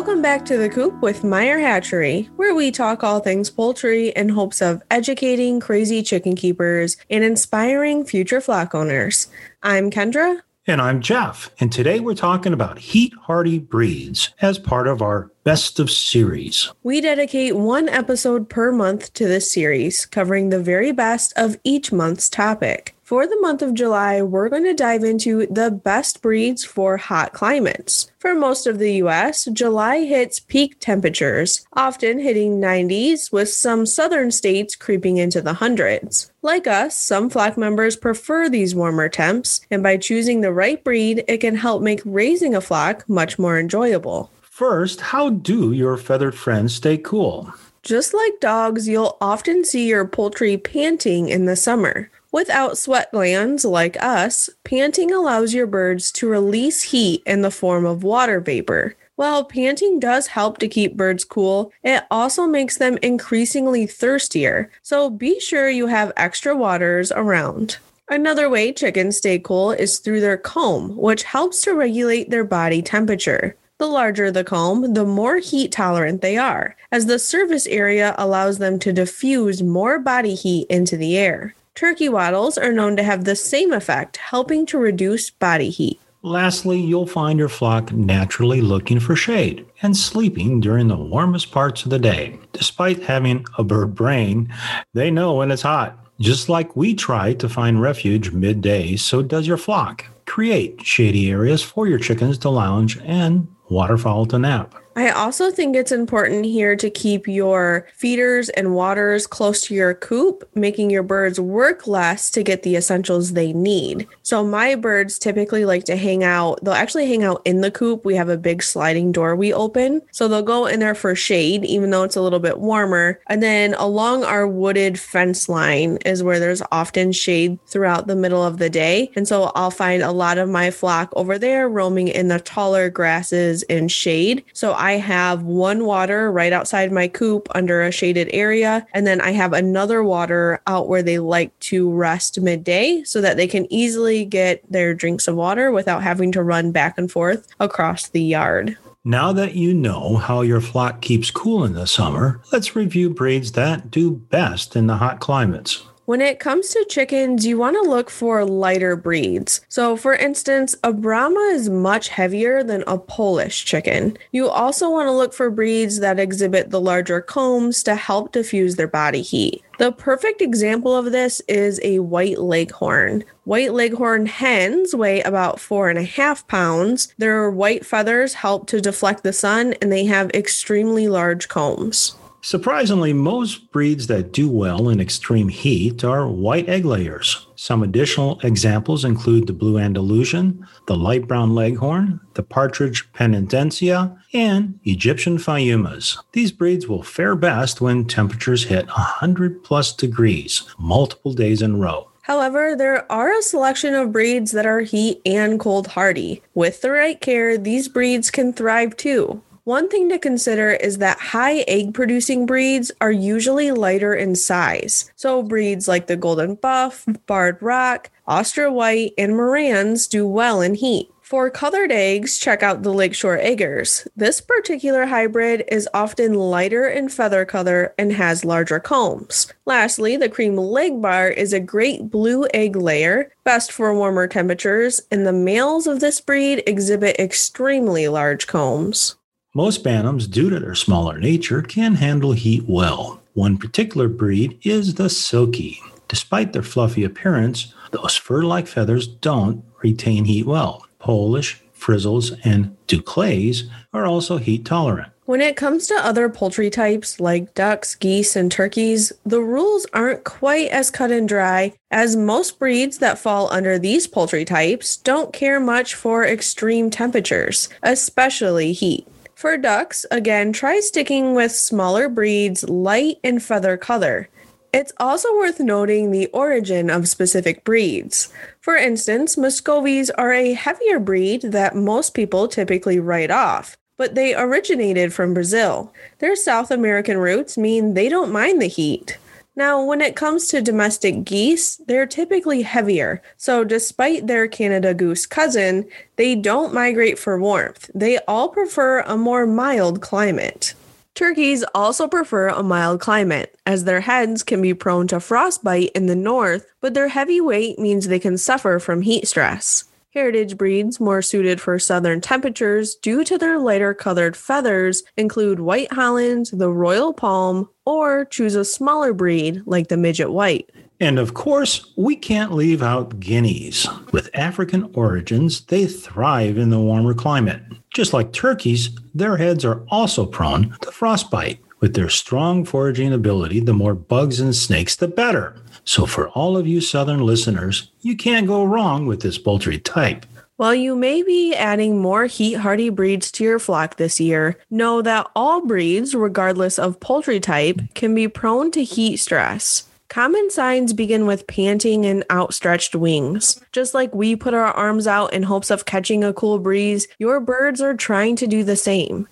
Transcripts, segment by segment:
Welcome back to the Coop with Meyer Hatchery, where we talk all things poultry in hopes of educating crazy chicken keepers and inspiring future flock owners. I'm Kendra. And I'm Jeff. And today we're talking about heat hardy breeds as part of our Best of series. We dedicate one episode per month to this series, covering the very best of each month's topic. For the month of July, we're going to dive into the best breeds for hot climates. For most of the US, July hits peak temperatures, often hitting 90s, with some southern states creeping into the hundreds. Like us, some flock members prefer these warmer temps, and by choosing the right breed, it can help make raising a flock much more enjoyable. First, how do your feathered friends stay cool? Just like dogs, you'll often see your poultry panting in the summer. Without sweat glands like us, panting allows your birds to release heat in the form of water vapor. While panting does help to keep birds cool, it also makes them increasingly thirstier, so be sure you have extra waters around. Another way chickens stay cool is through their comb, which helps to regulate their body temperature. The larger the comb, the more heat tolerant they are, as the surface area allows them to diffuse more body heat into the air. Turkey wattles are known to have the same effect, helping to reduce body heat. Lastly, you'll find your flock naturally looking for shade and sleeping during the warmest parts of the day. Despite having a bird brain, they know when it's hot. Just like we try to find refuge midday, so does your flock. Create shady areas for your chickens to lounge and waterfowl to nap. I also think it's important here to keep your feeders and waters close to your coop, making your birds work less to get the essentials they need. So, my birds typically like to hang out, they'll actually hang out in the coop. We have a big sliding door we open. So, they'll go in there for shade, even though it's a little bit warmer. And then along our wooded fence line is where there's often shade throughout the middle of the day. And so, I'll find a lot of my flock over there roaming in the taller grasses and shade. So, I have one water right outside my coop under a shaded area. And then I have another water out where they like to rest midday so that they can easily get their drinks of water without having to run back and forth across the yard. Now that you know how your flock keeps cool in the summer, let's review breeds that do best in the hot climates. When it comes to chickens, you want to look for lighter breeds. So, for instance, a Brahma is much heavier than a Polish chicken. You also want to look for breeds that exhibit the larger combs to help diffuse their body heat. The perfect example of this is a white leghorn. White leghorn hens weigh about four and a half pounds. Their white feathers help to deflect the sun, and they have extremely large combs. Surprisingly, most breeds that do well in extreme heat are white egg layers. Some additional examples include the blue Andalusian, the light brown leghorn, the partridge Penedesenca, and Egyptian Fayoumis. These breeds will fare best when temperatures hit 100 plus degrees multiple days in a row. However, there are a selection of breeds that are heat and cold hardy. With the right care, these breeds can thrive too. One thing to consider is that high egg producing breeds are usually lighter in size. So, breeds like the Golden Buff, Barred Rock, Austra White, and Marans do well in heat. For colored eggs, check out the Lakeshore Eggers. This particular hybrid is often lighter in feather color and has larger combs. Lastly, the cream Legbar is a great blue egg layer, best for warmer temperatures, and the males of this breed exhibit extremely large combs. Most bantams, due to their smaller nature, can handle heat well. One particular breed is the Silkie. Despite their fluffy appearance, those fur like feathers don't retain heat well. Polish, Frizzles, and d'Uccles are also heat tolerant. When it comes to other poultry types like ducks, geese, and turkeys, the rules aren't quite as cut and dry, as most breeds that fall under these poultry types don't care much for extreme temperatures, especially heat. For ducks, again, try sticking with smaller breeds, light in feather color. It's also worth noting the origin of specific breeds. For instance, Muscovies are a heavier breed that most people typically write off, but they originated from Brazil. Their South American roots mean they don't mind the heat. Now, when it comes to domestic geese, they're typically heavier. So, despite their Canada goose cousin, they don't migrate for warmth. They all prefer a more mild climate. Turkeys also prefer a mild climate, as their heads can be prone to frostbite in the north, but their heavy weight means they can suffer from heat stress. Heritage breeds more suited for southern temperatures due to their lighter colored feathers include White Holland, the Royal Palm, or choose a smaller breed like the Midget White. And of course, we can't leave out guineas. With African origins, they thrive in the warmer climate. Just like turkeys, their heads are also prone to frostbite. With their strong foraging ability, the more bugs and snakes, the better. So, for all of you Southern listeners, you can't go wrong with this poultry type. While you may be adding more heat hardy breeds to your flock this year, know that all breeds, regardless of poultry type, can be prone to heat stress. Common signs begin with panting and outstretched wings. Just like we put our arms out in hopes of catching a cool breeze, your birds are trying to do the same,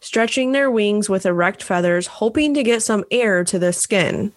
stretching their wings with erect feathers, hoping to get some air to the skin.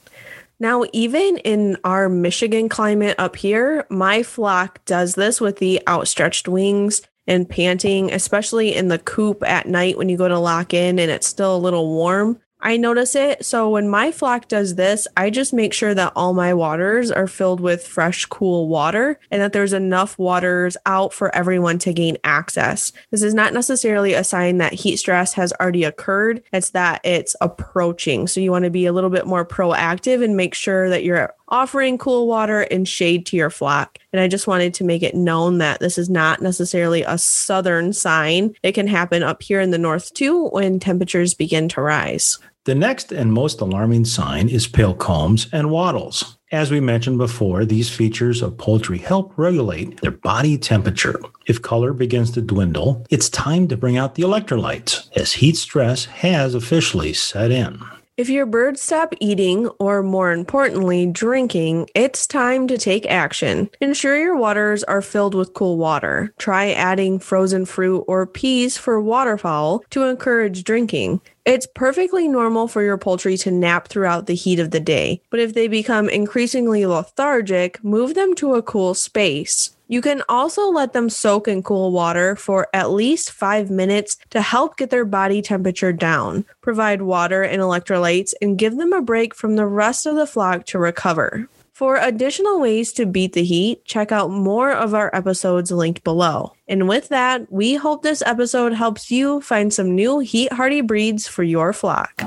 Now, even in our Michigan climate up here, my flock does this with the outstretched wings and panting, especially in the coop at night when you go to lock in and it's still a little warm. I notice it. So when my flock does this, I just make sure that all my waters are filled with fresh, cool water and that there's enough waters out for everyone to gain access. This is not necessarily a sign that heat stress has already occurred, it's that it's approaching. So you want to be a little bit more proactive and make sure that you're offering cool water and shade to your flock. And I just wanted to make it known that this is not necessarily a southern sign. It can happen up here in the north too when temperatures begin to rise. The next and most alarming sign is pale combs and wattles. As we mentioned before, these features of poultry help regulate their body temperature. If color begins to dwindle, it's time to bring out the electrolytes, as heat stress has officially set in. If your birds stop eating, or more importantly, drinking, it's time to take action. Ensure your waters are filled with cool water. Try adding frozen fruit or peas for waterfowl to encourage drinking. It's perfectly normal for your poultry to nap throughout the heat of the day, but if they become increasingly lethargic, move them to a cool space. You can also let them soak in cool water for at least five minutes to help get their body temperature down, provide water and electrolytes, and give them a break from the rest of the flock to recover. For additional ways to beat the heat, check out more of our episodes linked below. And with that, we hope this episode helps you find some new heat hardy breeds for your flock.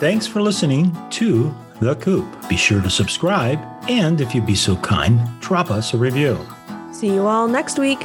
Thanks for listening to The Coop. Be sure to subscribe and if you'd be so kind, drop us a review. See you all next week.